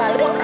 padre.